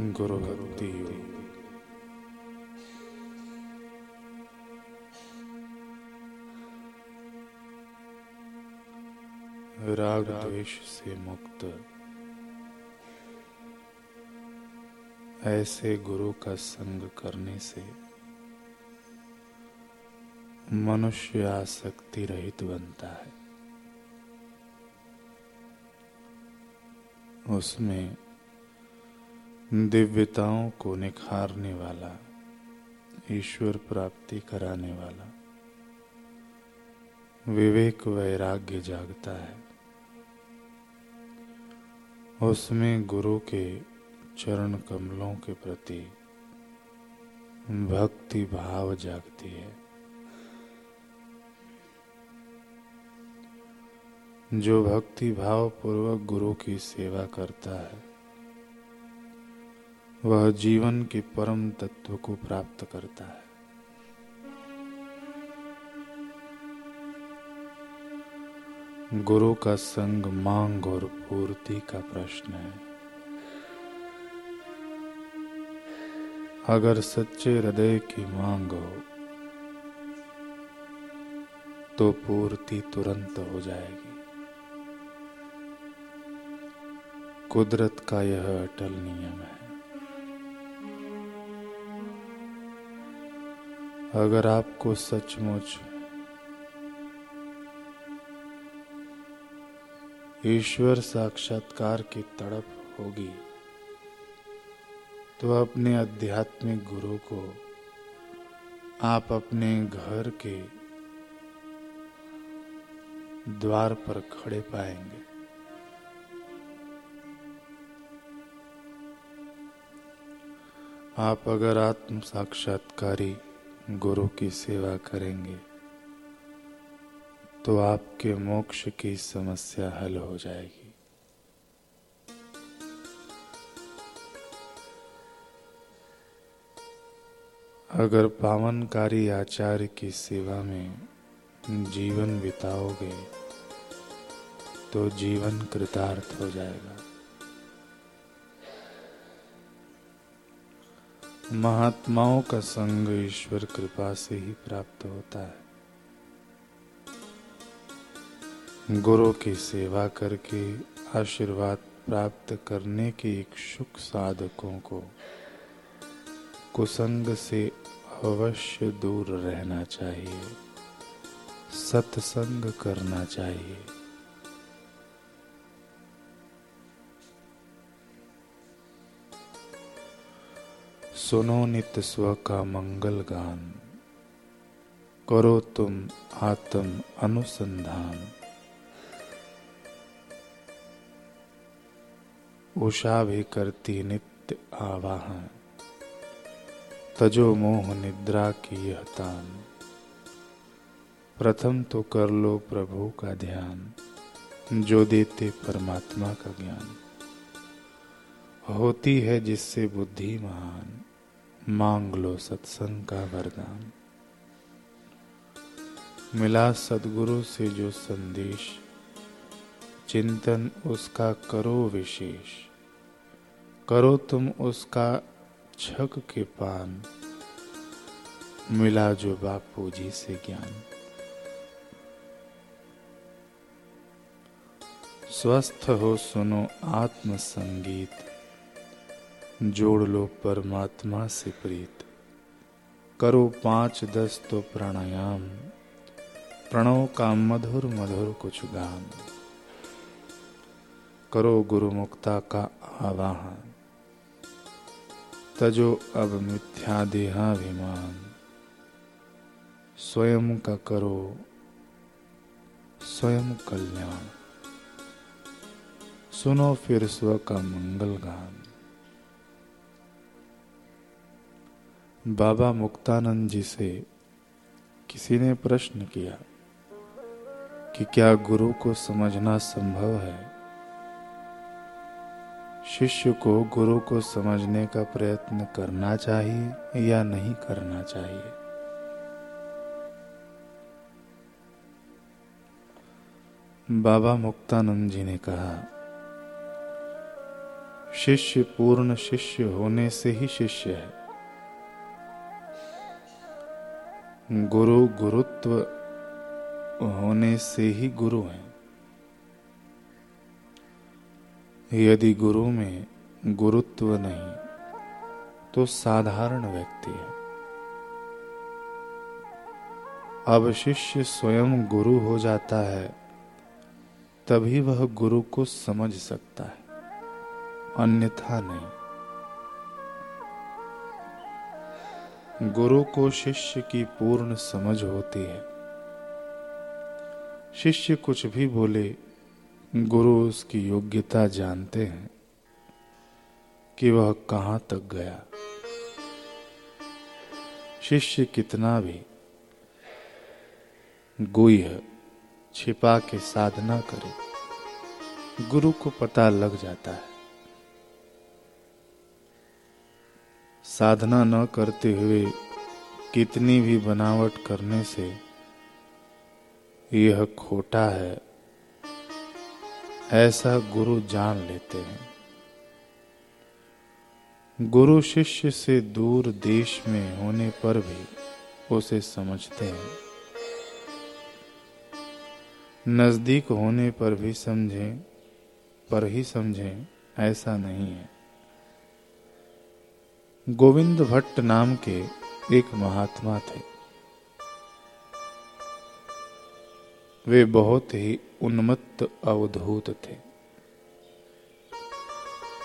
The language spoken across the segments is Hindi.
गुरु भक्ति राग द्वेष से मुक्त। ऐसे गुरु का संग करने से मनुष्य आसक्ति रहित बनता है। उसमें दिव्यताओं को निखारने वाला, ईश्वर प्राप्ति कराने वाला। विवेक वैराग्य जागता है। उसमें गुरु के चरण कमलों के प्रति भक्ति भाव जागती है। जो भक्ति भाव पूर्वक गुरु की सेवा करता है वह जीवन के परम तत्व को प्राप्त करता है। गुरु का संग मांग और पूर्ति का प्रश्न है। अगर सच्चे हृदय की मांग हो तो पूर्ति तुरंत हो जाएगी। कुदरत का यह अटल नियम है। अगर आपको सचमुच ईश्वर साक्षात्कार की तड़प होगी तो अपने आध्यात्मिक गुरु को आप अपने घर के द्वार पर खड़े पाएँगे। आप अगर आत्म साक्षात्कारी गुरु की सेवा करेंगे तो आपके मोक्ष की समस्या हल हो जाएगी। अगर पावनकारी आचार्य की सेवा में जीवन बिताओगे तो जीवन कृतार्थ हो जाएगा। महात्माओं का संग ईश्वर कृपा से ही प्राप्त होता है। गुरु की सेवा करके आशीर्वाद प्राप्त करने के इच्छुक साधकों को कुसंग से अवश्य दूर रहना चाहिए, सत्संग करना चाहिए। सुनो नित्य स्व का मंगल गान। करो तुम आत्म अनुसंधान। उषा भी करती नित्य आवाहन। तजो मोह निद्रा की यह तान। प्रथम तो कर लो प्रभु का ध्यान, जो देते परमात्मा का ज्ञान। होती है जिससे बुद्धि महान। मांग लो सत्संग का वरदान। मिला सदगुरु से जो संदेश, चिंतन उसका करो विशेष। करो तुम उसका छक के पान। मिला जो बापू जी से ज्ञान। स्वस्थ हो सुनो आत्म संगीत जोड़ लो परमात्मा से प्रीत। करो पाँच दस तो प्राणायाम। प्रणव का मधुर मधुर कुछ गान। करो गुरु मुक्ता का आवाहन। तजो अब मिथ्या देहाभिमान। स्वयं का करो स्वयं कल्याण। सुनो फिर स्व का मंगल गान। बाबा मुक्तानंद जी से किसी ने प्रश्न किया कि क्या गुरु को समझना संभव है? शिष्य को गुरु को समझने का प्रयत्न करना चाहिए या नहीं करना चाहिए? बाबा मुक्तानंद जी ने कहा, शिष्य पूर्ण शिष्य होने से ही शिष्य है। गुरु गुरुत्व होने से ही गुरु है। यदि गुरु में गुरुत्व नहीं तो साधारण व्यक्ति है। अब शिष्य स्वयं गुरु हो जाता है, तभी वह गुरु को समझ सकता है। अन्यथा नहीं। गुरु को शिष्य की पूर्ण समझ होती है। शिष्य कुछ भी बोले, गुरु उसकी योग्यता जानते हैं कि वह कहाँ तक गया। शिष्य कितना भी गुह छिपा के साधना करे, गुरु को पता लग जाता है। साधना न करते हुए कितनी भी बनावट करने से यह खोटा है। ऐसा गुरु जान लेते हैं। गुरु शिष्य से दूर देश में होने पर भी उसे समझते हैं। नज़दीक होने पर भी समझें, पर ही समझें, ऐसा नहीं है। गोविंद भट्ट नाम के एक महात्मा थे। वे बहुत ही उन्मत्त अवधूत थे।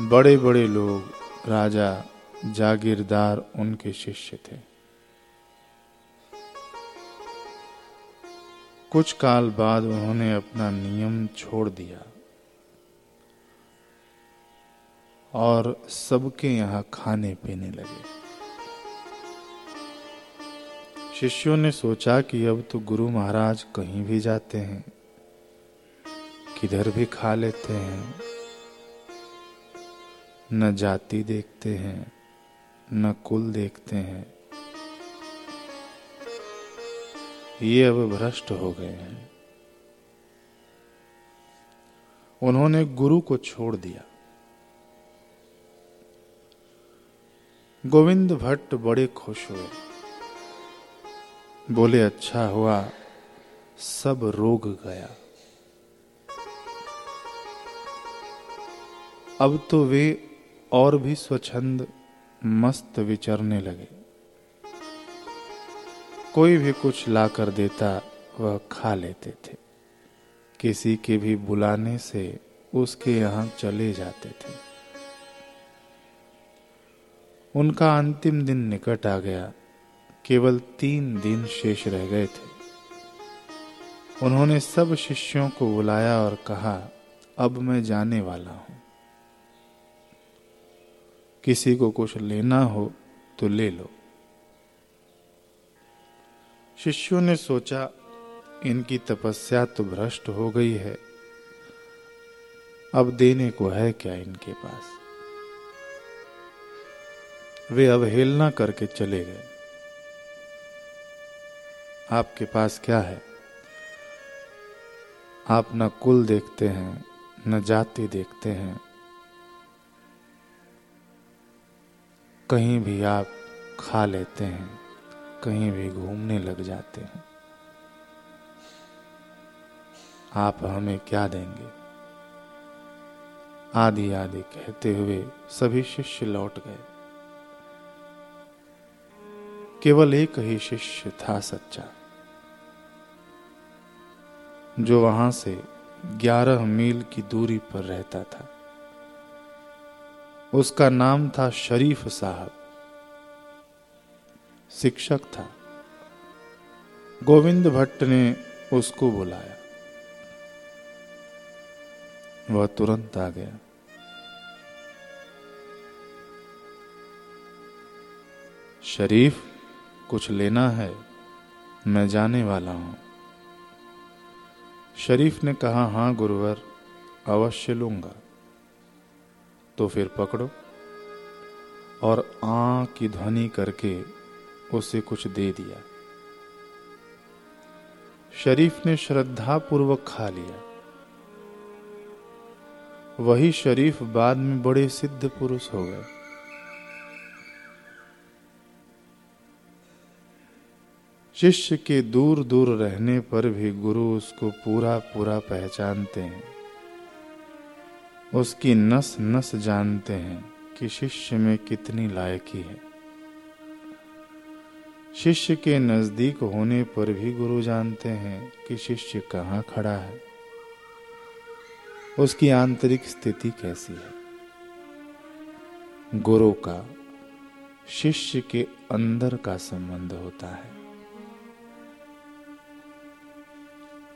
बड़े बड़े लोग, राजा, जागीरदार उनके शिष्य थे। कुछ काल बाद उन्होंने अपना नियम छोड़ दिया। और सबके यहाँ खाने पीने लगे। शिष्यों ने सोचा कि अब तो गुरु महाराज कहीं भी जाते हैं, किधर भी खा लेते हैं, न जाति देखते हैं, न कुल देखते हैं। ये अब भ्रष्ट हो गए हैं। उन्होंने गुरु को छोड़ दिया। गोविंद भट्ट बड़े खुश हुए। बोले अच्छा हुआ, सब रोग गया। अब तो वे और भी स्वच्छंद मस्त विचरने लगे। कोई भी कुछ लाकर देता, वह खा लेते थे। किसी के भी बुलाने से उसके यहाँ चले जाते थे। उनका अंतिम दिन निकट आ गया। केवल तीन दिन शेष रह गए थे। उन्होंने सब शिष्यों को बुलाया और कहा, अब मैं जाने वाला हूँ। किसी को कुछ लेना हो तो ले लो। शिष्यों ने सोचा, इनकी तपस्या तो भ्रष्ट हो गई है। अब देने को है क्या इनके पास? वे अवहेलना करके चले गए। आपके पास क्या है? आप न कुल देखते हैं, न जाति देखते हैं। कहीं भी आप खा लेते हैं, कहीं भी घूमने लग जाते हैं। आप हमें क्या देंगे? आदि आदि कहते हुए सभी शिष्य लौट गए। केवल एक ही शिष्य था सच्चा, जो वहाँ से ग्यारह मील की दूरी पर रहता था। उसका नाम था शरीफ साहब। शिक्षक था। गोविंद भट्ट ने उसको बुलाया। वह तुरंत आ गया। शरीफ कुछ लेना है, मैं जाने वाला हूँ। शरीफ ने कहा, हाँ, गुरुवर, अवश्य लूँगा। तो फिर पकड़ो और आ की ध्वनि करके उसे कुछ दे दिया। शरीफ ने श्रद्धा पूर्वक खा लिया। वही शरीफ बाद में बड़े सिद्ध पुरुष हो गए। शिष्य के दूर दूर रहने पर भी गुरु उसको पूरा पूरा पहचानते हैं। उसकी नस नस जानते हैं कि शिष्य में कितनी लायकी है। शिष्य के नज़दीक होने पर भी गुरु जानते हैं कि शिष्य कहाँ खड़ा है। उसकी आंतरिक स्थिति कैसी है। गुरु का, शिष्य के अंदर का संबंध होता है।